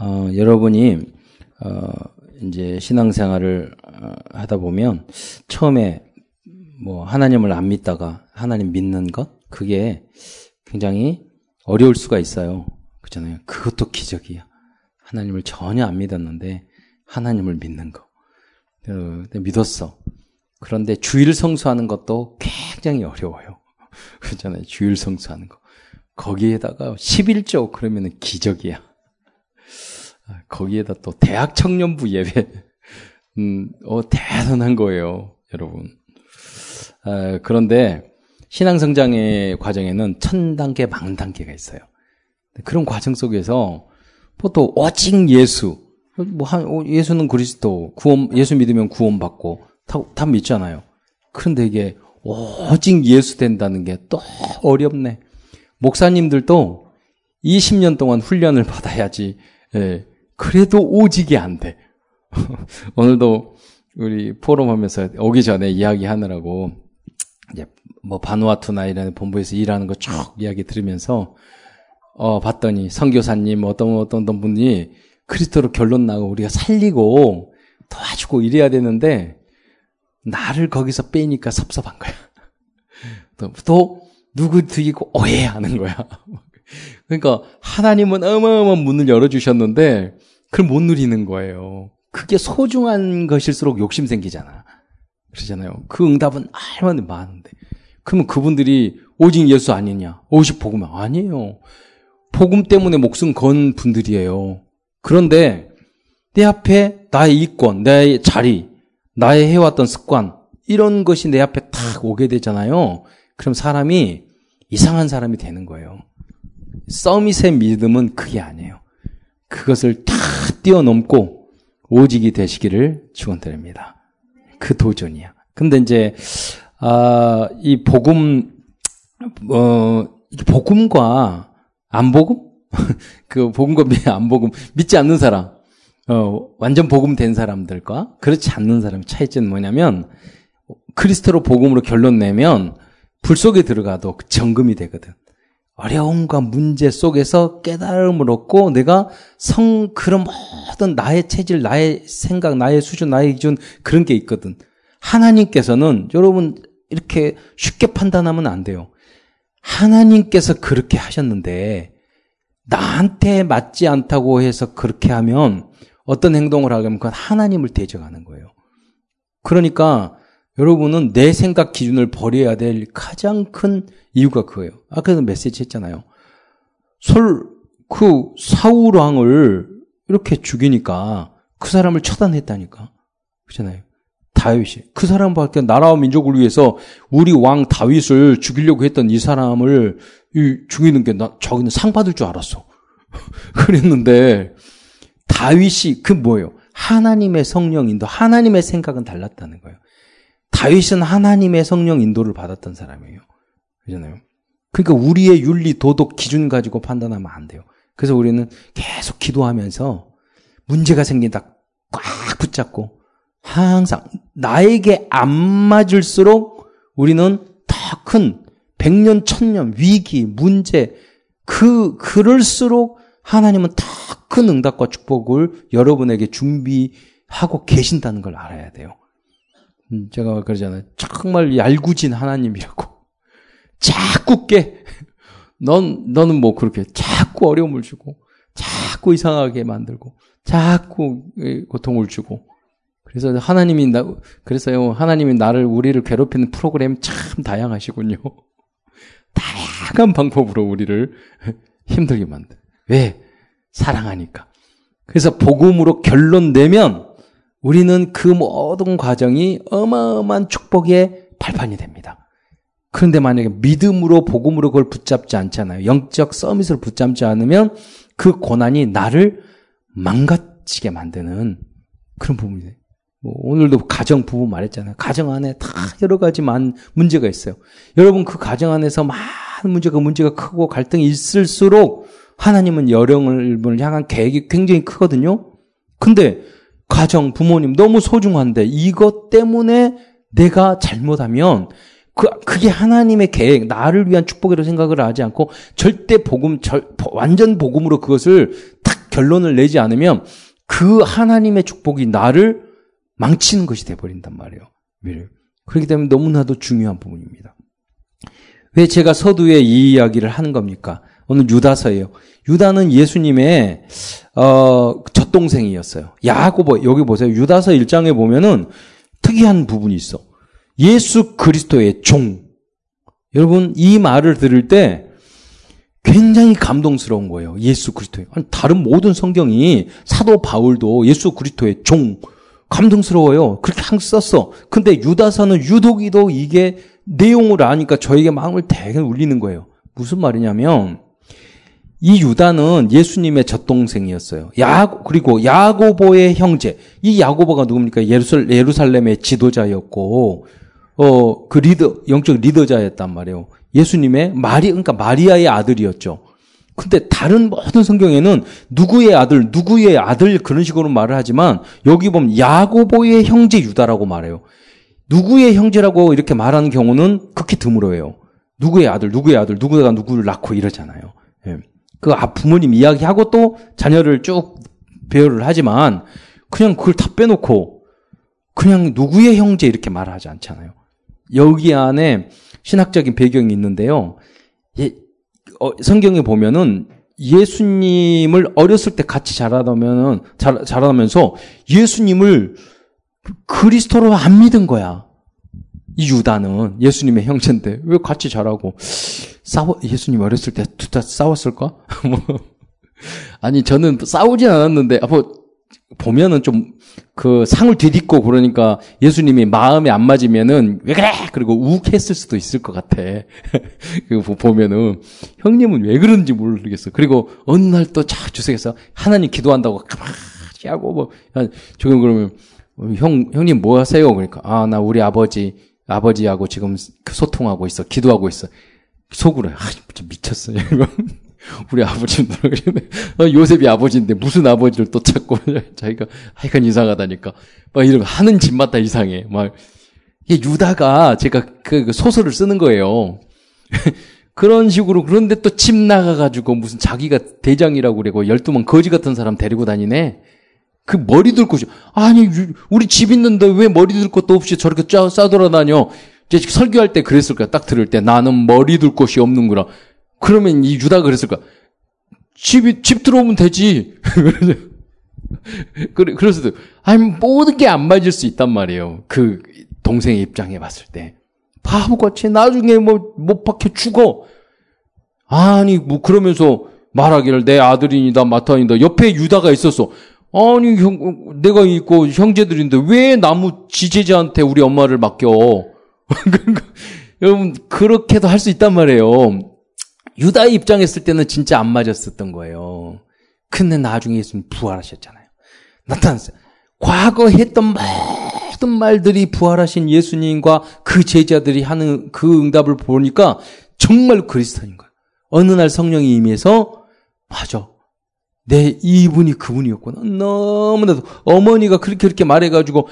어, 여러분이 어, 이제 신앙생활을 어, 하다 보면 처음에 뭐 하나님을 안 믿다가 하나님 믿는 것 그게 굉장히 어려울 수가 있어요. 그렇잖아요. 그것도 기적이야. 하나님을 전혀 안 믿었는데 하나님을 믿는 거. 어, 믿었어. 그런데 주일 성수하는 것도 굉장히 어려워요. 그렇잖아요. 주일 성수하는 거. 거기에다가 11조 그러면 기적이야. 아, 거기에다 또 대학 청년부 예배. 음, 어, 대단한 거예요. 여러분. 아, 그런데 신앙성장의 과정에는 천 단계, 만 단계가 있어요. 그런 과정 속에서 보통 오직 예수, 뭐 한, 예수는 그리스도, 구원, 예수 믿으면 구원받고 다, 다 믿잖아요. 그런데 이게 오직 예수 된다는 게 또 어렵네. 목사님들도 20년 동안 훈련을 받아야지, 예, 그래도 오직이 안 돼. 오늘도 우리 포럼 하면서 오기 전에 이야기 하느라고, 이제 뭐 바누아투나 이런 본부에서 일하는 거 쭉 이야기 들으면서, 어, 봤더니 선교사님 어떤 어떤 분이 그리스도로 결론 나고 우리가 살리고 도와주고 이래야 되는데 나를 거기서 빼니까 섭섭한 거야. 또, 또 누구 드이고 오해하는 거야. 그러니까 하나님은 어마어마한 문을 열어주셨는데 그걸 못 누리는 거예요. 그게 소중한 것일수록 욕심 생기잖아. 그러잖아요. 그 응답은 얼마나 많은데. 그러면 그분들이 오직 예수 아니냐? 오직 복음 아니에요. 복음 때문에 목숨 건 분들이에요. 그런데 내 앞에 나의 이권, 나의 자리, 나의 해왔던 습관, 이런 것이 내 앞에 탁 오게 되잖아요. 그럼 사람이 이상한 사람이 되는 거예요. 서밋의 믿음은 그게 아니에요. 그것을 다 뛰어넘고 오직이 되시기를 축원드립니다. 그 도전이야. 근데 이제 아, 이 복음 어 복음과 안 복음 그 복음과 안 복음 믿지 않는 사람 어, 완전 복음 된 사람들과 그렇지 않는 사람의 차이점은 뭐냐면 크리스토로 복음으로 결론 내면 불 속에 들어가도 정금이 되거든. 어려움과 문제 속에서 깨달음을 얻고 내가 성 그런 모든 나의 체질, 나의 생각, 나의 수준, 나의 기준 그런 게 있거든. 하나님께서는 여러분 이렇게 쉽게 판단하면 안 돼요. 하나님께서 그렇게 하셨는데 나한테 맞지 않다고 해서 그렇게 하면 어떤 행동을 하면 그건 하나님을 대적하는 거예요. 그러니까 여러분은 내 생각 기준을 버려야 될 가장 큰 이유가 그거예요. 아까도 메시지 했잖아요. 솔, 그 사울 왕을 이렇게 죽이니까 그 사람을 처단했다니까. 그렇잖아요. 다윗이. 그 사람밖에 나라와 민족을 위해서 우리 왕 다윗을 죽이려고 했던 이 사람을 죽이는 게 나, 저기는 상 받을 줄 알았어. 그랬는데 다윗이 그 뭐예요? 하나님의 성령 인도, 하나님의 생각은 달랐다는 거예요. 다윗은 하나님의 성령 인도를 받았던 사람이에요. 그잖아요. 그러니까 우리의 윤리, 도덕 기준 가지고 판단하면 안 돼요. 그래서 우리는 계속 기도하면서 문제가 생긴다 꽉 붙잡고 항상 나에게 안 맞을수록 우리는 더 큰 백년, 천년, 위기, 문제, 그, 그럴수록 하나님은 더 큰 응답과 축복을 여러분에게 준비하고 계신다는 걸 알아야 돼요. 음, 제가 그러잖아요. 정말 얄궂은 하나님이라고. 자꾸 깨. 넌, 너는 뭐 그렇게 자꾸 어려움을 주고, 자꾸 이상하게 만들고, 자꾸 고통을 주고. 그래서 하나님이 나, 그래서요, 하나님이 나를, 우리를 괴롭히는 프로그램 참 다양하시군요. 다양한 방법으로 우리를 힘들게 만들. 왜? 사랑하니까. 그래서 복음으로 결론 내면 우리는 그 모든 과정이 어마어마한 축복의 발판이 됩니다. 그런데 만약에 믿음으로 복음으로 그걸 붙잡지 않잖아요. 영적 서밋을 붙잡지 않으면 그 고난이 나를 망가지게 만드는 그런 부분이 돼요. 뭐 오늘도 가정 부부 말했잖아요. 가정 안에 다 여러 가지 만 문제가 있어요. 여러분 그 가정 안에서 많은 문제가 문제가 크고 갈등이 있을수록 하나님은 여령을 향한 계획이 굉장히 크거든요. 근데 가정 부모님 너무 소중한데 이것 때문에 내가 잘못하면 그, 그게 하나님의 계획, 나를 위한 축복이라고 생각을 하지 않고 절대 복음, 절, 완전 복음으로 그것을 탁 결론을 내지 않으면 그 하나님의 축복이 나를 망치는 것이 돼버린단 말이에요. 그렇기 때문에 너무나도 중요한 부분입니다. 왜 제가 서두에 이 이야기를 하는 겁니까? 오늘 유다서예요. 유다는 예수님의 어, 젖동생이었어요. 야고보 여기 보세요. 유다서 1장에 보면은 특이한 부분이 있어. 예수 그리스도의 종. 여러분 이 말을 들을 때 굉장히 감동스러운 거예요. 예수 그리스도의. 다른 모든 성경이 사도 바울도 예수 그리스도의 종 감동스러워요. 그렇게 항상 썼어. 근데 유다서는 유독이도 이게 내용을 아니까 저에게 마음을 되게 울리는 거예요. 무슨 말이냐면 이 유다는 예수님의 젖동생이었어요. 야 그리고 야고보의 형제. 이 야고보가 누굽니까? 예루살, 예루살렘의 지도자였고 어 그 리더 영적 리더자였단 말이에요. 예수님의 마리 그러니까 마리아의 아들이었죠. 근데 다른 모든 성경에는 누구의 아들, 누구의 아들 그런 식으로 말을 하지만 여기 보면 야고보의 형제 유다라고 말해요. 누구의 형제라고 이렇게 말하는 경우는 극히 드물어요. 누구의 아들, 누구의 아들, 누구가 누구를 낳고 이러잖아요. 예. 그 부모님 이야기하고 또 자녀를 쭉 배열을 하지만 그냥 그걸 다 빼놓고 그냥 누구의 형제 이렇게 말하지 않잖아요. 여기 안에 신학적인 배경이 있는데요. 예, 어, 성경에 보면은 예수님을 어렸을 때 같이 자라다면은 자, 자라면서 예수님을 그리스도로 안 믿은 거야. 이 유다는 예수님의 형제인데 왜 같이 자라고 싸워 예수님 어렸을 때 둘 다 싸웠을까? 뭐 아니 저는 싸우진 않았는데 아, 뭐 보면은 좀 그 상을 뒤딛고 그러니까 예수님이 마음에 안 맞으면은 왜 그래? 그리고 욱했을 수도 있을 것 같아. 그 보면은 형님은 왜 그런지 모르겠어. 그리고 어느 날 또 자 주석에서 하나님 기도한다고 가만히 하고 뭐 지금 그러면 형 형님 뭐 하세요? 그러니까 아 나 우리 아버지 아버지하고 지금 소통하고 있어. 기도하고 있어. 속으로 아, 좀 미쳤어요. 이거. 우리 아버지는 어, 요셉이 아버지인데 무슨 아버지를 또 찾고 자기가 하여간 이상하다니까 막 이런 하는 짓마다 이상해. 막 이게 유다가 제가 그, 그 소설을 쓰는 거예요. 그런 식으로 그런데 또 집 나가가지고 무슨 자기가 대장이라고 그러고 열두 명 거지 같은 사람 데리고 다니네. 그 머리 들 곳이 아니 우리 집 있는데 왜 머리 들 곳도 없이 저렇게 짜 싸돌아다녀? 이제 설교할 때 그랬을 거야. 딱 들을 때 나는 머리 둘 곳이 없는 거라. 그러면 이 유다 그랬을 거야. 집이 집 들어오면 되지. 그래 그래서 아니 모든 게 안 맞을 수 있단 말이에요. 그 동생의 입장에 봤을 때 바보같이 나중에 뭐 못 박혀 죽어. 아니 뭐 그러면서 말하기를 내 아들이니다 마타이다 옆에 유다가 있었어. 아니 형 내가 있고 형제들인데 왜 나무 지제자한테 우리 엄마를 맡겨? 여러분 그렇게도 할 수 있단 말이에요. 유다의 입장에 있을 때는 진짜 안 맞았었던 거예요. 근데 나중에 예수님 부활하셨잖아요. 나타났어요. 과거 했던 모든 말들이 부활하신 예수님과 그 제자들이 하는 그 응답을 보니까 정말 그리스도인 거예요. 어느 날 성령이 임해서 맞아. 내 이분이 그분이었구나. 너무나도 어머니가 그렇게 그렇게 말해가지고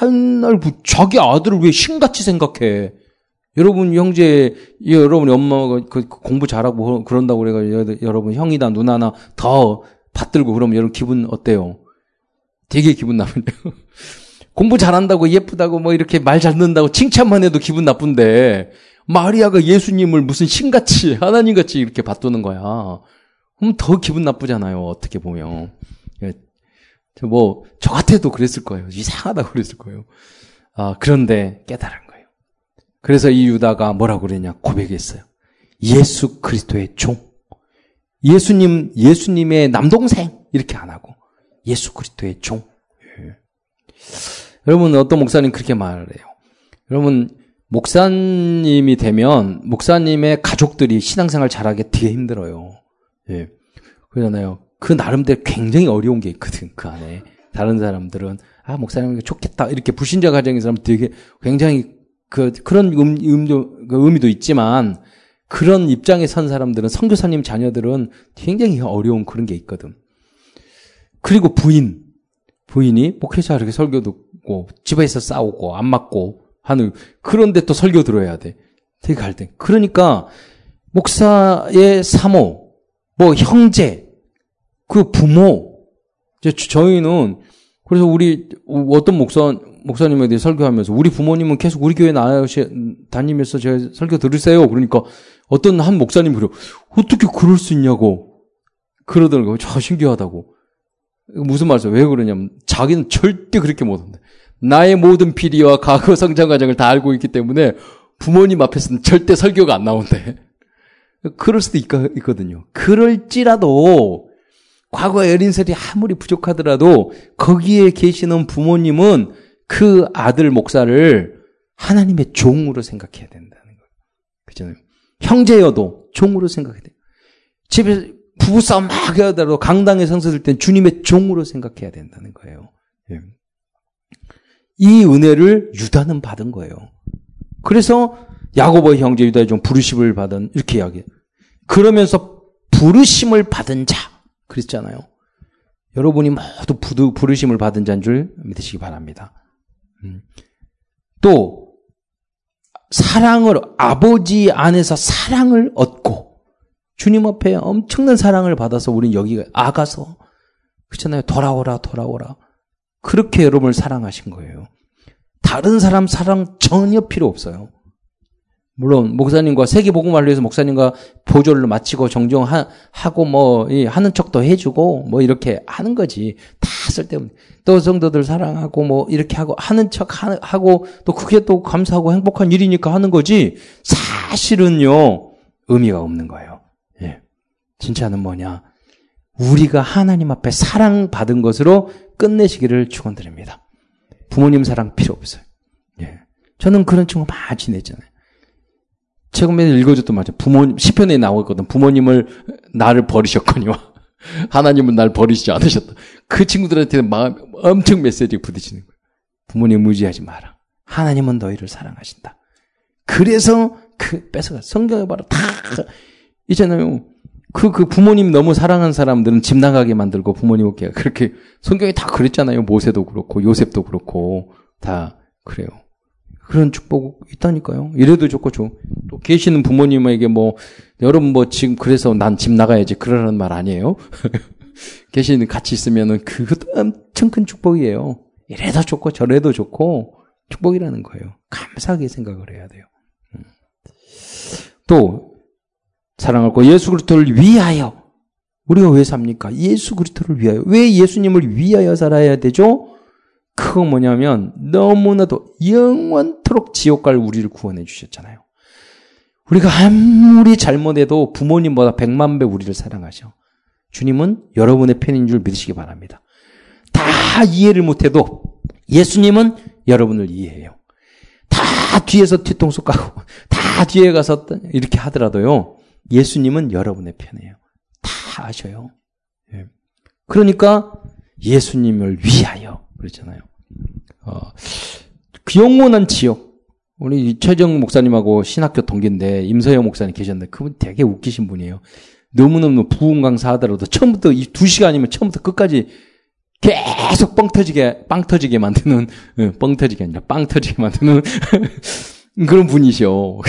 맨날 자기 아들을 왜 신같이 생각해? 여러분 형제, 여러분 엄마가 그 공부 잘하고 그런다고 그래가지고 여러분 형이다 누나나 더 받들고 그러면 여러분 기분 어때요? 되게 기분 나쁜데요. 공부 잘한다고 예쁘다고 뭐 이렇게 말 잘 듣는다고 칭찬만 해도 기분 나쁜데 마리아가 예수님을 무슨 신같이 하나님같이 이렇게 받두는 거야. 그럼 더 기분 나쁘잖아요. 어떻게 보면. 예. 뭐, 저 같아도 그랬을 거예요. 이상하다고 그랬을 거예요. 아, 그런데 깨달은. 그래서 이 유다가 뭐라고 그랬냐 고백했어요. 예수 그리스도의 종. 예수님, 예수님의 남동생. 이렇게 안 하고. 예수 그리스도의 종. 예. 여러분, 어떤 목사님 그렇게 말을 해요. 여러분, 목사님이 되면 목사님의 가족들이 신앙생활 잘하기 되게 힘들어요. 예. 그러잖아요. 그 나름대로 굉장히 어려운 게 있거든, 그 안에. 다른 사람들은, 아, 목사님 좋겠다. 이렇게 불신자 가정의 사람 되게 굉장히 그, 그런 음, 음도, 그 의미도 있지만, 그런 입장에 선 사람들은, 선교사님 자녀들은 굉장히 어려운 그런 게 있거든. 그리고 부인. 부인이 목회자 이렇게 설교 듣고, 집에서 싸우고, 안 맞고 하는, 그런데 또 설교 들어야 돼. 되게 갈등. 그러니까 목사의 사모, 뭐 형제, 그 부모, 저희는 그래서 우리 어떤 목사 목사님에 대해 설교하면서 우리 부모님은 계속 우리 교회 나시 다니면서 제가 설교 들으세요. 그러니까 어떤 한 목사님 그래 어떻게 그럴 수 있냐고 그러더라고요. 저 신기하다고. 무슨 말이죠? 왜 그러냐면 자기는 절대 그렇게 못한다. 나의 모든 비리와 과거 성장 과정을 다 알고 있기 때문에 부모님 앞에서는 절대 설교가 안 나온대. 그럴 수도 있, 거든요 그럴지라도 과거의 어린설이 아무리 부족하더라도 거기에 계시는 부모님은 그 아들 목사를 하나님의 종으로 생각해야 된다는 거예요. 그잖아요. 형제여도 종으로 생각해야 돼요. 집에 부부싸움 막 하더라도 강당에 성서들 땐 주님의 종으로 생각해야 된다는 거예요. 예. 이 은혜를 유다는 받은 거예요. 그래서 야고보의 형제 유다의 종 부르심을 받은 이렇게 이야기해요. 그러면서 부르심을 받은 자 그랬잖아요. 여러분이 모두 부르심을 받은 자인 줄 믿으시기 바랍니다. 음. 또 사랑을 아버지 안에서 사랑을 얻고 주님 앞에 엄청난 사랑을 받아서 우리는 여기 아가서 그렇잖아요. 돌아오라 돌아오라. 그렇게 여러분을 사랑하신 거예요. 다른 사람 사랑 전혀 필요 없어요. 물론 목사님과 세계 복음을 위해서 목사님과 보조를 마치고 정정하고 뭐 하는 척도 해주고 뭐 이렇게 하는 거지 다 쓸데없는 또 성도들 사랑하고 뭐 이렇게 하고 하는 척 하고 또 그게 또 감사하고 행복한 일이니까 하는 거지 사실은요 의미가 없는 거예요. 예, 진짜는 뭐냐 우리가 하나님 앞에 사랑 받은 것으로 끝내시기를 축원드립니다. 부모님 사랑 필요 없어요. 예, 저는 그런 친구 많이 지냈잖아요. 최근에 읽어줬던 말이죠. 부모님, 시편에 나오거든. 부모님을 나를 버리셨거니와 하나님은 날 버리시지 않으셨다. 그 친구들한테는 마음 엄청 메시지 부딪히는 거예요. 부모님 무지하지 마라. 하나님은 너희를 사랑하신다. 그래서 그 뺏어가. 성경에 바로 다 있잖아요. 그, 그 부모님 너무 사랑한 사람들은 집 나가게 만들고 부모님 어깨 그렇게 성경에 다 그랬잖아요. 모세도 그렇고 요셉도 그렇고 다 그래요. 그런 축복 있다니까요. 이래도 좋고 좋. 또 계시는 부모님에게 뭐 여러분 뭐 지금 그래서 난 집 나가야지 그러는 말 아니에요. 계시는 같이 있으면은 그것도 엄청 큰 축복이에요. 이래도 좋고 저래도 좋고 축복이라는 거예요. 감사하게 생각을 해야 돼요. 음. 또 사랑하고 예수 그리스도를 위하여 우리가 왜 삽니까? 예수 그리스도를 위하여 왜 예수님을 위하여 살아야 되죠? 그거 뭐냐면 너무나도 영원토록 지옥 갈 우리를 구원해 주셨잖아요. 우리가 아무리 잘못해도 부모님보다 백만 배 우리를 사랑하셔. 주님은 여러분의 편인 줄 믿으시기 바랍니다. 다 이해를 못해도 예수님은 여러분을 이해해요. 다 뒤에서 뒤통수 까고 다 뒤에 가서 이렇게 하더라도요. 예수님은 여러분의 편이에요. 다 아셔요. 예. 그러니까 예수님을 위하여 그랬잖아요. 어, 그 영원한 지옥. 우리 최정 목사님하고 신학교 동기인데 임서영 목사님 계셨는데 그분 되게 웃기신 분이에요. 너무너무 부흥 강사 하더라도 처음부터 이 두 시간이면 처음부터 끝까지 계속 뻥 터지게, 빵 터지게 만드는, 뻥 터지게 아니라 빵 터지게 만드는 그런 분이셔.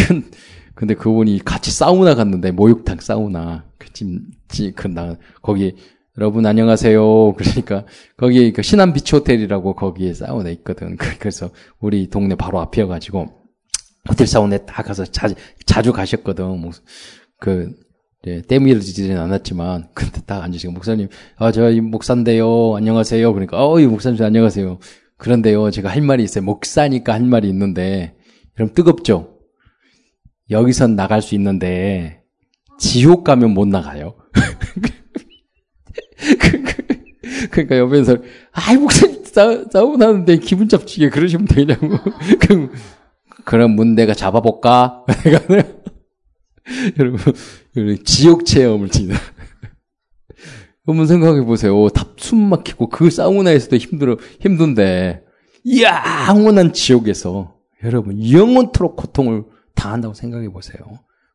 근데 그분이 같이 사우나 갔는데, 목욕탕 사우나. 그, 찜, 찜, 그, 나, 거기 여러분 안녕하세요. 그러니까 거기 그 신안 비치 호텔이라고 거기에 사우나 있거든. 그래서 우리 동네 바로 앞이어가지고 호텔 사우나에 다 가서 자주 자주 가셨거든. 뭐, 그 예, 때밀어지지는 않았지만 근데 딱 앉으시고 목사님 아저 목사인데요. 안녕하세요. 그러니까 어이 목사님 안녕하세요. 그런데요 제가 할 말이 있어요. 목사니까 할 말이 있는데 그럼 뜨겁죠. 여기선 나갈 수 있는데 지옥 가면 못 나가요. 그, 그, 그러니까 옆에서 아이 목사님 싸, 싸우고 나는데 기분 잡치게 그러시면 되냐고. 그럼 그럼 문제가 잡아볼까? 여러분 지옥 체험을 지나. 한번 생각해 보세요. 답숨 막히고 그 사우나에서도 힘들어 힘든데 영원한 지옥에서 여러분 영원토록 고통을 당한다고 생각해 보세요.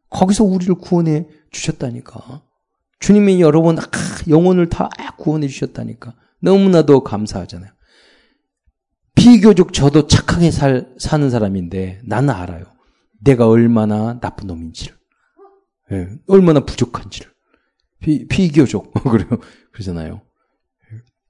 거기서 우리를 구원해 주셨다니까. 주님이 여러분 아, 영혼을 다 구원해 주셨다니까 너무나도 감사하잖아요. 비교적 저도 착하게 살, 사는 사람인데 나는 알아요. 내가 얼마나 나쁜 놈인지를, 예, 얼마나 부족한지를. 비, 비교적. 그래요. 그러잖아요.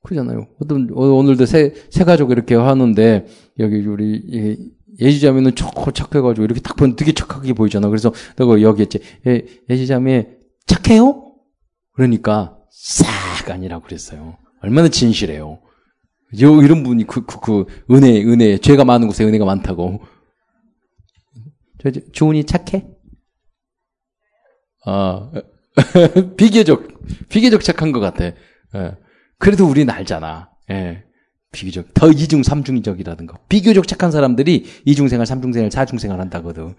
그러잖아요. 어떤, 어, 오늘도 새, 새 가족 이렇게 하는데, 여기 우리, 예지자매는 좋고 착해가지고 이렇게 딱 보면 되게 착하게 보이잖아. 그래서 내가 여기 했지. 예, 예지자매 착해요? 그러니까 싹 아니라고 그랬어요. 얼마나 진실해요. 요, 이런 분이 그, 그, 그, 은혜, 은혜, 죄가 많은 곳에 은혜가 많다고. 저, 주은이 착해? 아, 비교적, 비교적 착한 것 같아. 예. 그래도 우리는 알잖아. 예. 비교적. 더 이중, 삼중적이라든 가 비교적 착한 사람들이 이중생활, 삼중생활, 사중생활 한다거든.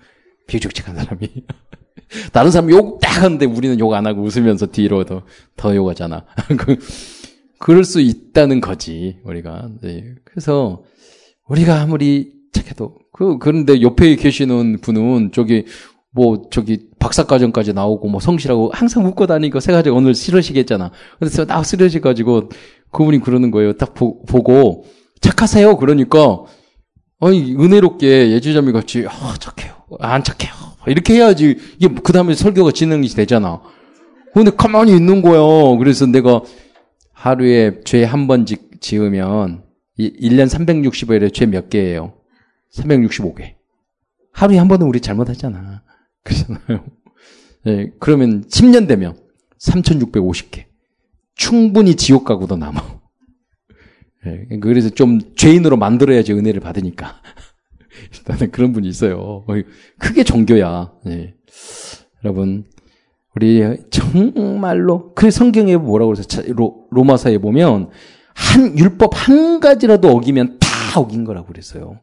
비교적 착한 사람이. 다른 사람 욕 딱 하는데 우리는 욕 안 하고 웃으면서 뒤로 더, 더 욕하잖아. 그, 그럴 수 있다는 거지, 우리가. 네. 그래서, 우리가 아무리 착해도, 그, 그런데 옆에 계시는 분은 저기, 뭐, 저기, 박사과정까지 나오고, 뭐, 성실하고, 항상 웃고 다니니까 세 가지 오늘 쓰러시겠잖아. 그래서 딱 쓰러져가지고, 그분이 그러는 거예요. 딱 보, 고 착하세요. 그러니까, 아니, 은혜롭게 예주자매 같이, 아, 착해요. 안 착해요. 이렇게 해야지, 이게, 그 다음에 설교가 진행이 되잖아. 근데 가만히 있는 거예요. 그래서 내가 하루에 죄 한 번 지으면, 1년 365일에 죄 몇 개예요? 365개. 하루에 한 번은 우리 잘못하잖아. 그렇잖아요. 네, 그러면 10년 되면 3,650개. 충분히 지옥 가고도 남아. 네, 그래서 좀 죄인으로 만들어야지 은혜를 받으니까. 일단은 그런 분이 있어요. 크게 종교야. 네. 여러분, 우리 정말로 그 성경에 뭐라고 그래서 로, 로마서에 보면 한 율법 한 가지라도 어기면 다 어긴 거라고 그랬어요.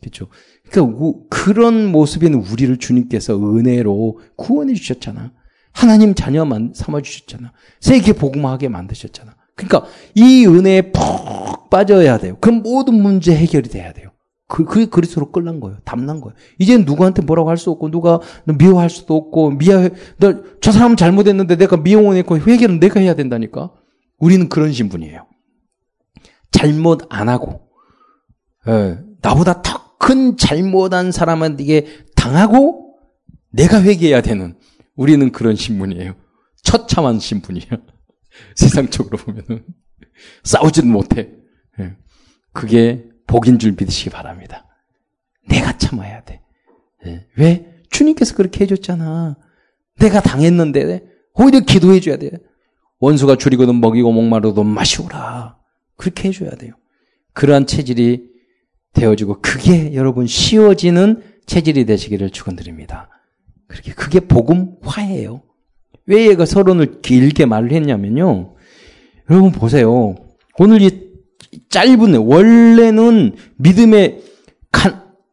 그렇죠? 그러니까 그런 모습인 우리를 주님께서 은혜로 구원해 주셨잖아. 하나님 자녀만 삼아 주셨잖아. 세계 복음하게 만드셨잖아. 그러니까 이 은혜에 푹 빠져야 돼요. 그럼 모든 문제 해결이 돼야 돼요. 그, 그게 그리스로 끌난 거예요. 담난 거예요. 이제는 누구한테 뭐라고 할 수 없고, 누가 미워할 수도 없고, 미워, 저 사람은 잘못했는데 내가 미워했고, 회개는 내가 해야 된다니까? 우리는 그런 신분이에요. 잘못 안 하고, 예, 나보다 더 큰 잘못한 사람한테 당하고 내가 회개해야 되는 우리는 그런 신분이에요. 처참한 신분이에요. 세상적으로 보면은 싸우지는 못해. 예. 그게 복인 줄 믿으시기 바랍니다. 내가 참아야 돼. 예. 왜? 주님께서 그렇게 해줬잖아. 내가 당했는데 오히려 기도해 줘야 돼. 원수가 줄이거든 먹이고 목마르도 마시오라. 그렇게 해줘야 돼요. 그러한 체질이 되어지고 그게 여러분 쉬워지는 체질이 되시기를 축원드립니다. 그렇게 그게 복음화예요. 왜 얘가 서론을 길게 말을 했냐면요. 여러분 보세요. 오늘 이 짧은 원래는 믿음의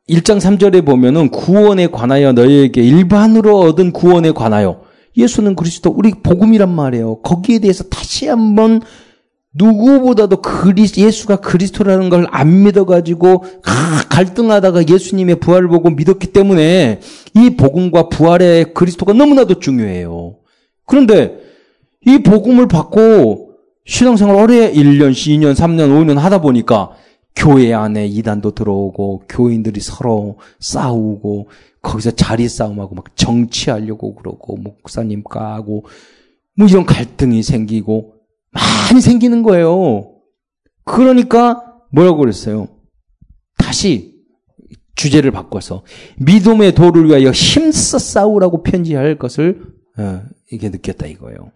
1장 3절에 보면은 구원에 관하여 너희에게 일반으로 얻은 구원에 관하여 예수는 그리스도 우리 복음이란 말이에요. 거기에 대해서 다시 한번 누구보다도 그리, 예수가 그리스도라는 걸 안 믿어가지고 갈등하다가 예수님의 부활을 보고 믿었기 때문에 이 복음과 부활의 그리스도가 너무나도 중요해요. 그런데 이 복음을 받고 신앙생활 오래 1년, 2년, 3년, 5년 하다 보니까 교회 안에 이단도 들어오고 교인들이 서로 싸우고 거기서 자리 싸움하고 막 정치하려고 그러고 목사님 까고 뭐 이런 갈등이 생기고 많이 생기는 거예요. 그러니까 뭐라고 그랬어요? 다시 주제를 바꿔서 믿음의 도를 위하여 힘써 싸우라고 편지할 것을 어, 이게 느꼈다 이거예요.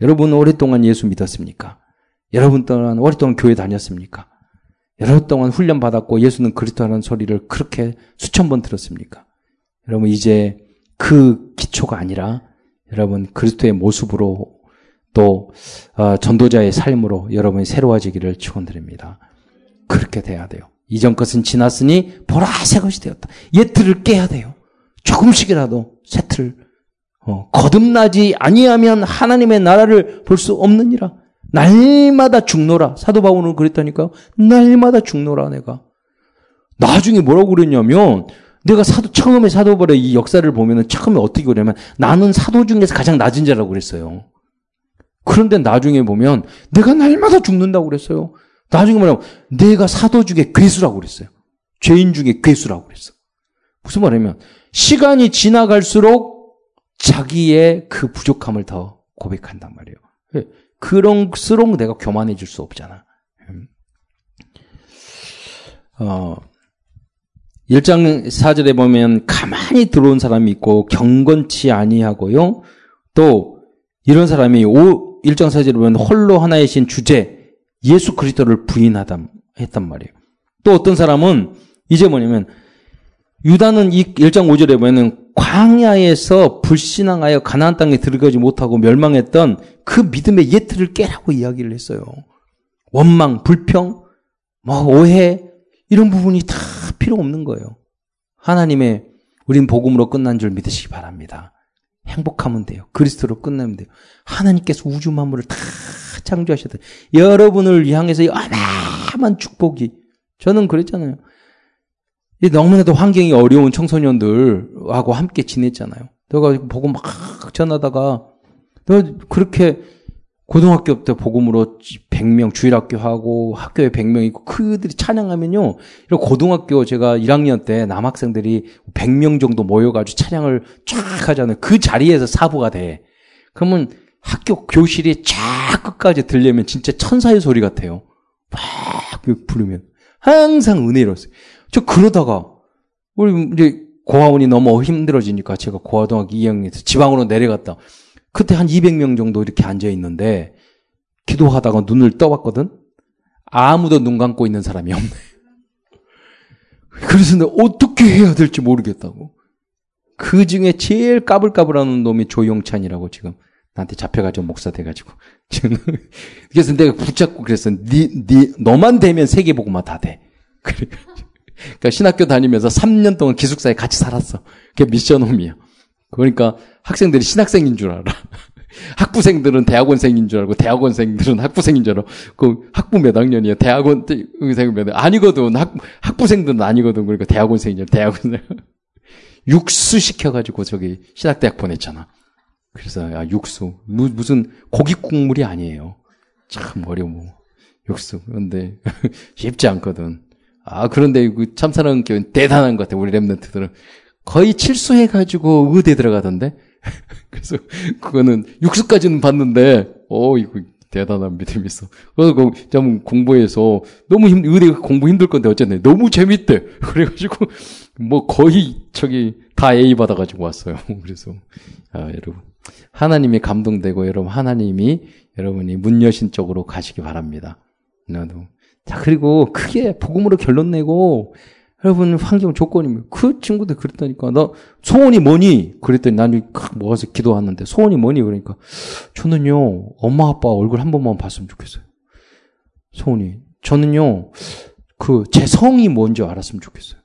여러분 오랫동안 예수 믿었습니까? 여러분 동안 오랫동안 교회 다녔습니까? 여러 동안 훈련 받았고 예수는 그리스도라는 소리를 그렇게 수천 번 들었습니까? 여러분 이제 그 기초가 아니라 여러분 그리스도의 모습으로 또 어, 전도자의 삶으로 여러분이 새로워지기를 축원드립니다. 그렇게 돼야 돼요. 이전 것은 지났으니 보라 새 것이 되었다. 옛틀을 깨야 돼요. 조금씩이라도 새 틀. 어, 거듭나지 아니하면 하나님의 나라를 볼 수 없느니라. 날마다 죽노라. 사도 바울은 그랬다니까요. 날마다 죽노라 내가. 나중에 뭐라고 그랬냐면 내가 사도 처음에 사도 바울의 이 역사를 보면은 처음에 어떻게 그러냐면 나는 사도 중에서 가장 낮은 자라고 그랬어요. 그런데 나중에 보면 내가 날마다 죽는다고 그랬어요. 나중에 뭐냐면 내가 사도 중에 괴수라고 그랬어요. 죄인 중에 괴수라고 그랬어. 무슨 말이냐면 시간이 지나갈수록 자기의 그 부족함을 더 고백한단 말이에요. 예, 그런수록 내가 교만해질 수 없잖아. 음. 어, 1장 4절에 보면 가만히 들어온 사람이 있고 경건치 아니하고요. 또 이런 사람이 5, 1장 4절에 보면 홀로 하나의 신 주제 예수 그리스도를 부인하다 했단 말이에요. 또 어떤 사람은 이제 뭐냐면 유다는 이 1장 5절에 보면은 광야에서 불신앙하여 가나안 땅에 들어가지 못하고 멸망했던 그 믿음의 예틀을 깨라고 이야기를 했어요. 원망, 불평, 뭐 오해 이런 부분이 다 필요 없는 거예요. 하나님의 우린 복음으로 끝난 줄 믿으시기 바랍니다. 행복하면 돼요. 그리스도로 끝나면 돼요. 하나님께서 우주 만물을 다 창조하셨다. 여러분을 향해서 어마어마한 축복이 저는 그랬잖아요. 너무나도 환경이 어려운 청소년들하고 함께 지냈잖아요. 내가 보고 막 전하다가 너 그렇게 고등학교 때 복음으로 100명 주일학교 하고 학교에 100명 있고 그들이 찬양하면요. 이런 고등학교 제가 1학년 때 남학생들이 100명 정도 모여가지고 찬양을 쫙 하잖아요. 그 자리에서 사부가 돼. 그러면 학교 교실이 쫙 끝까지 들려면 진짜 천사의 소리 같아요. 막 부르면 항상 은혜로웠어요. 저 그러다가 우리 이제 고아원이 너무 힘들어지니까 제가 고아동학교 2학년에서 지방으로 내려갔다. 그때 한 200명 정도 이렇게 앉아 있는데 기도하다가 눈을 떠봤거든. 아무도 눈 감고 있는 사람이 없네. 그래서 내가 어떻게 해야 될지 모르겠다고. 그 중에 제일 까불까불하는 놈이 조용찬이라고 지금 나한테 잡혀가지고 목사 돼가지고 지금 그래서 내가 붙잡고 그랬어. 니, 니 너만 되면 세계 보고만 다 돼. 그래. 그러니까 신학교 다니면서 3년 동안 기숙사에 같이 살았어. 그게 미션홈이야. 그러니까 학생들이 신학생인 줄 알아. 학부생들은 대학원생인 줄 알고 대학원생들은 학부생인 줄 알아. 그 학부 몇 학년이야? 대학원 생 몇 아니거든. 학 학부생들은 아니거든. 그러니까 대학원생인 줄 대학원생. 육수 시켜가지고 저기 신학대학 보냈잖아. 그래서 야 육수 무슨 고기 국물이 아니에요. 참 어려워. 육수 그런데 쉽지 않거든. 아 그런데 그 참사랑 교회 대단한 것 같아. 우리 랩런트들은 거의 칠수해가지고 의대 들어가던데. 그래서 그거는 육수까지는 봤는데, 어 이거 대단한 믿음이 있어. 그래서 그 공부해서 너무 힘 의대 공부 힘들 건데 어쨌네. 너무 재밌대. 그래가지고 뭐 거의 저기 다 A 받아가지고 왔어요. 그래서 아 여러분 하나님이 감동되고 여러분 하나님이 여러분이 문 여신 쪽으로 가시기 바랍니다. 나도 자 그리고 크게 복음으로 결론 내고 여러분 환경 조건이면 그 친구들 그랬다니까. 나 소원이 뭐니? 그랬더니 나는 모아서 기도하는데 소원이 뭐니? 그러니까 저는요 엄마 아빠 얼굴 한 번만 봤으면 좋겠어요. 소원이. 저는요 그 제 성이 뭔지 알았으면 좋겠어요.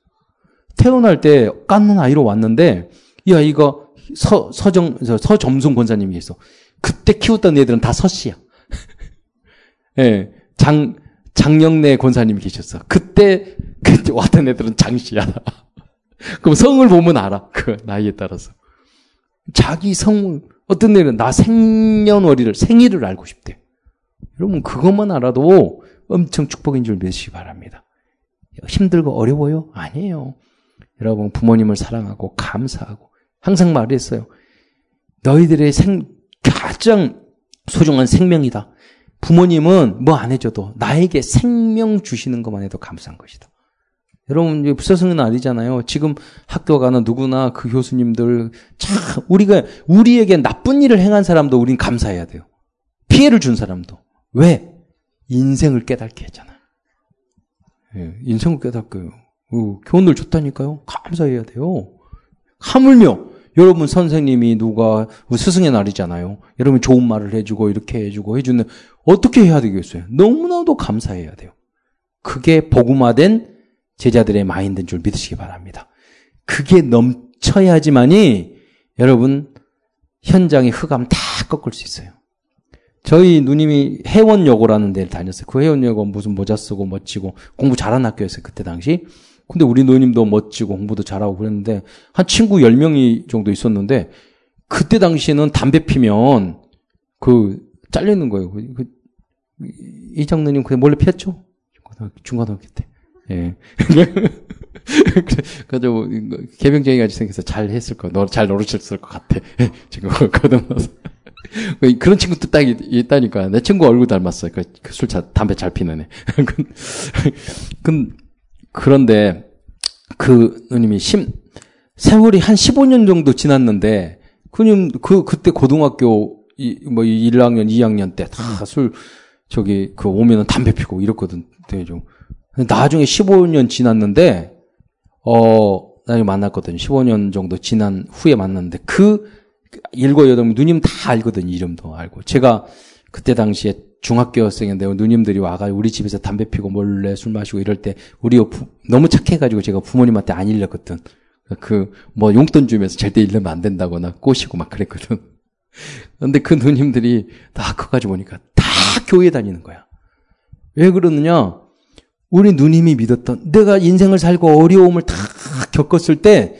태어날 때 깎는 아이로 왔는데 이 아이가 서 서정 서점순 권사님이 있어. 그때 키웠던 애들은 다 서씨야. 예. 장 장영래 권사님이 계셨어 그때 그 왔던 애들은 장씨야. 그럼 성을 보면 알아. 그 나이에 따라서. 자기 성, 어떤 애는 나 생년월일을, 생일을 알고 싶대. 여러분, 그것만 알아도 엄청 축복인 줄 믿으시기 바랍니다. 힘들고 어려워요? 아니에요. 여러분, 부모님을 사랑하고 감사하고 항상 말했어요. 너희들의 생, 가장 소중한 생명이다. 부모님은 뭐 안 해줘도 나에게 생명 주시는 것만 해도 감사한 것이다. 여러분, 부서성은 아니잖아요. 지금 학교 가는 누구나 그 교수님들, 참, 우리가, 우리에게 나쁜 일을 행한 사람도 우린 감사해야 돼요. 피해를 준 사람도. 왜? 인생을 깨닫게 했잖아요. 예, 인생을 깨닫고요. 어, 교훈을 줬다니까요. 감사해야 돼요. 하물며, 여러분 선생님이 누가, 스승의 날이잖아요. 여러분 좋은 말을 해주고, 이렇게 해주고, 해주는, 어떻게 해야 되겠어요? 너무나도 감사해야 돼요. 그게 복음화된 제자들의 마인드인 줄 믿으시기 바랍니다. 그게 넘쳐야지만이 여러분 현장의 흑암 다 꺾을 수 있어요. 저희 누님이 해원여고라는 데를 다녔어요. 그 해원여고 무슨 모자 쓰고 멋지고 공부 잘하는 학교였어요. 그때 당시. 근데 우리 누님도 멋지고 공부도 잘하고 그랬는데 한 친구 10명이 정도 있었는데 그때 당시에는 담배 피면 그 잘리는 거예요. 그, 그 이장누님 그냥 몰래 피웠죠? 중고등학교 때. 예. 그래서 뭐, 개병쟁이 같이 생겨서 잘 했을 거, 너잘 노릇했을 것 같아. 지금 거듭나서. 그런 친구도 딱 있다니까. 내 친구 얼굴 닮았어요. 그, 그 술, 차, 담배 잘 피는 애. 그, 그런데, 그 누님이 심, 세월이 한 15년 정도 지났는데, 그님, 그, 그때 고등학교, 이, 뭐, 1학년, 2학년 때 다 술, 저기, 그 오면은 담배 피고 이렇거든. 되죠. 나중에 15년 지났는데, 어, 나중에 만났거든. 15년 정도 지난 후에 만났는데, 그, 일곱, 여덟 누님 다 알거든. 이름도 알고. 제가 그때 당시에 중학교생인데 누님들이 와가지고 우리 집에서 담배 피고 몰래 술 마시고 이럴 때 우리 부, 너무 착해가지고 제가 부모님한테 안 일렀거든. 그 뭐 용돈 주면서 절대 일르면 안 된다거나 꼬시고 막 그랬거든. 근데 그 누님들이 다 커가지고 보니까 다 교회 다니는 거야. 왜 그러느냐? 우리 누님이 믿었던 내가 인생을 살고 어려움을 다 겪었을 때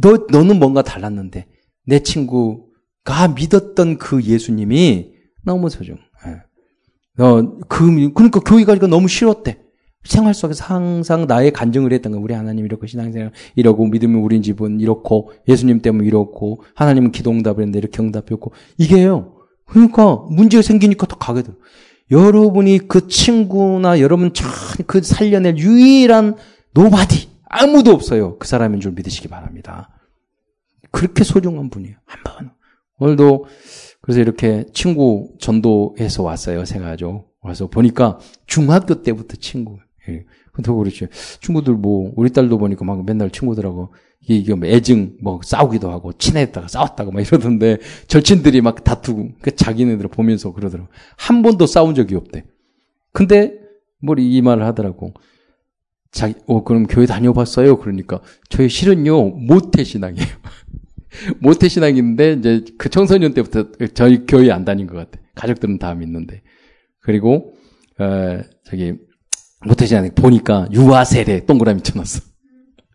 너 너는 뭔가 달랐는데 내 친구가 믿었던 그 예수님이 너무 소중. 예. 어, 그, 그러니까 교회 가기가 너무 싫었대. 생활 속에서 항상 나의 간증을 했던 거. 우리 하나님 이렇고 신앙생활 이러고 믿으면 우리 집은 이렇고 예수님 때문에 이렇고 하나님은 기도 응답을 했는데 이렇게 응답했고 이게요. 그러니까 문제가 생기니까 더 가게 돼요. 여러분이 그 친구나 여러분 그 살려낼 유일한 nobody 아무도 없어요. 그 사람인 줄 믿으시기 바랍니다. 그렇게 소중한 분이에요. 한 번. 오늘도 그래서 이렇게 친구 전도해서 왔어요. 생각하죠. 와서 보니까 중학교 때부터 친구. 예. 그렇죠. 친구들 뭐 우리 딸도 보니까 막 맨날 친구들하고 이게 뭐 애증 뭐 싸우기도 하고 친했다가 싸웠다가 막 이러던데 절친들이 막 다투고 그 자기네들 보면서 그러더라고. 한 번도 싸운 적이 없대. 근데 뭐이 말을 하더라고. 자기 어 그럼 교회 다녀봤어요. 그러니까 저희 실은요 모태 신앙이에요. 모태 신앙인데 이제 그 청소년 때부터 저희 교회 안 다닌 것 같아. 가족들은 다 믿는데. 그리고 어 저기 모태 신앙 보니까 유아 세례 동그라미 쳐놨어.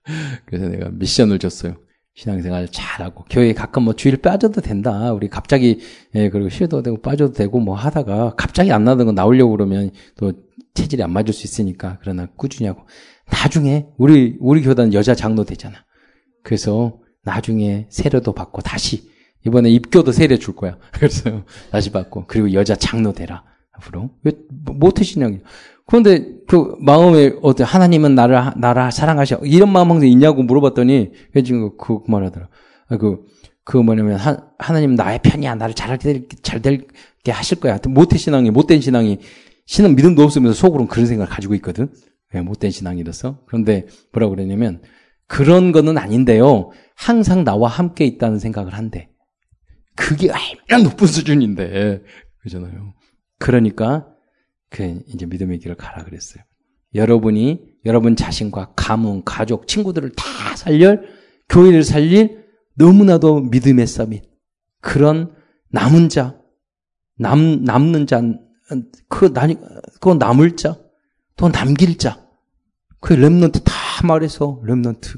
그래서 내가 미션을 줬어요. 신앙생활 잘하고 교회에 가끔 뭐 주일 빠져도 된다. 우리 갑자기 예 그리고 쉬어도 되고 빠져도 되고 뭐 하다가 갑자기 안 나던 거 나오려고 그러면 또 체질이 안 맞을 수 있으니까 그러나 꾸준히 하고 나중에 우리 우리 교단 여자 장로 되잖아. 그래서 나중에 세례도 받고 다시 이번에 입교도 세례 줄 거야. 그래서 다시 받고 그리고 여자 장로 되라 앞으로 왜 모태 신앙이 그런데 그 마음에 어때 하나님은 나를 나를 사랑하셔 이런 마음 항상 있냐고 물어봤더니 지금 그, 그 말하더라. 아, 그, 그 뭐냐면 하, 하나님 나의 편이야 나를 잘될 잘 될게 하실 거야. 모태 신앙이 못된 신앙이 신은 믿음도 없으면서 속으로는 그런 생각을 가지고 있거든. 왜 못된 신앙이라서 그런데 뭐라 고 그랬냐면 그런 거는 아닌데요. 항상 나와 함께 있다는 생각을 한대. 그게 얼마나 높은 수준인데. 그러잖아요. 그러니까 그 이제 믿음의 길을 가라 그랬어요. 여러분이 여러분 자신과 가문, 가족, 친구들을 다 살릴 교회를 살릴 너무나도 믿음의 서밋. 그런 남은 자, 남 남는 자, 그 나니 그거 남을 자, 또 남길 자. 그 렘넌트 다 말해서 렘넌트.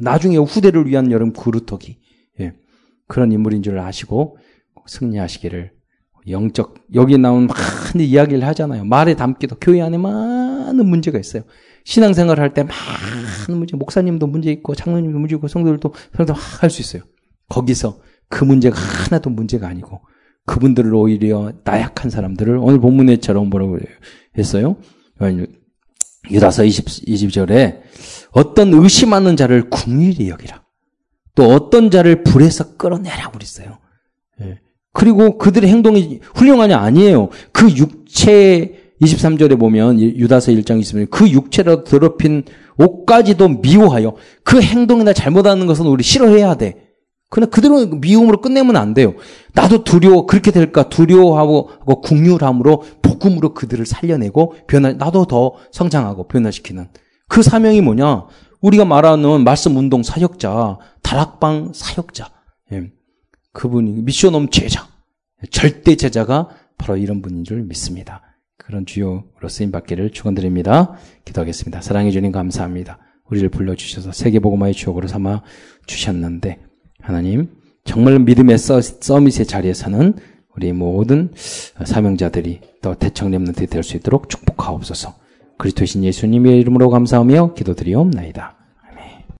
나중에 후대를 위한 여러분 그루터기. 예. 그런 인물인 줄 아시고 승리하시기를 영적 여기 나온 많은 이야기를 하잖아요. 말에 담기도 교회 안에 많은 문제가 있어요. 신앙생활을 할때 많은 문제, 목사님도 문제 있고 장로님도 문제 있고 성도들도 성도 할 수 있어요. 거기서 그 문제가 하나도 문제가 아니고 그분들을 오히려 나약한 사람들을 오늘 본문에처럼 뭐라고 했어요? 유다서 20, 20절에 어떤 의심하는 자를 궁일이 여기라. 또 어떤 자를 불에서 끌어내라 그랬어요. 예. 그리고 그들의 행동이 훌륭하냐 아니에요. 그 육체 23절에 보면 유다서 1장 20절에 그 육체로 더럽힌 옷까지도 미워하여 그 행동이나 잘못하는 것은 우리 싫어해야 돼. 그러나 그대로 미움으로 끝내면 안 돼요. 나도 두려워 그렇게 될까 두려워하고 하고 국률함으로 복음으로 그들을 살려내고 변화 나도 더 성장하고 변화시키는 그 사명이 뭐냐? 우리가 말하는 말씀 운동 사역자, 다락방 사역자. 예. 그분이 미션 홈 제자, 절대 제자가 바로 이런 분인 줄 믿습니다. 그런 주요로 쓰임 받기를 축원드립니다. 기도하겠습니다. 사랑해 주님 감사합니다. 우리를 불러 주셔서 세계 복음화의 추억으로 삼아 주셨는데 하나님 정말 믿음의 서밋의 자리에서는 우리 모든 사명자들이 또 대청 렘넌트 될수 있도록 축복하옵소서. 그리스도신 예수님의 이름으로 감사하며 기도드리옵나이다.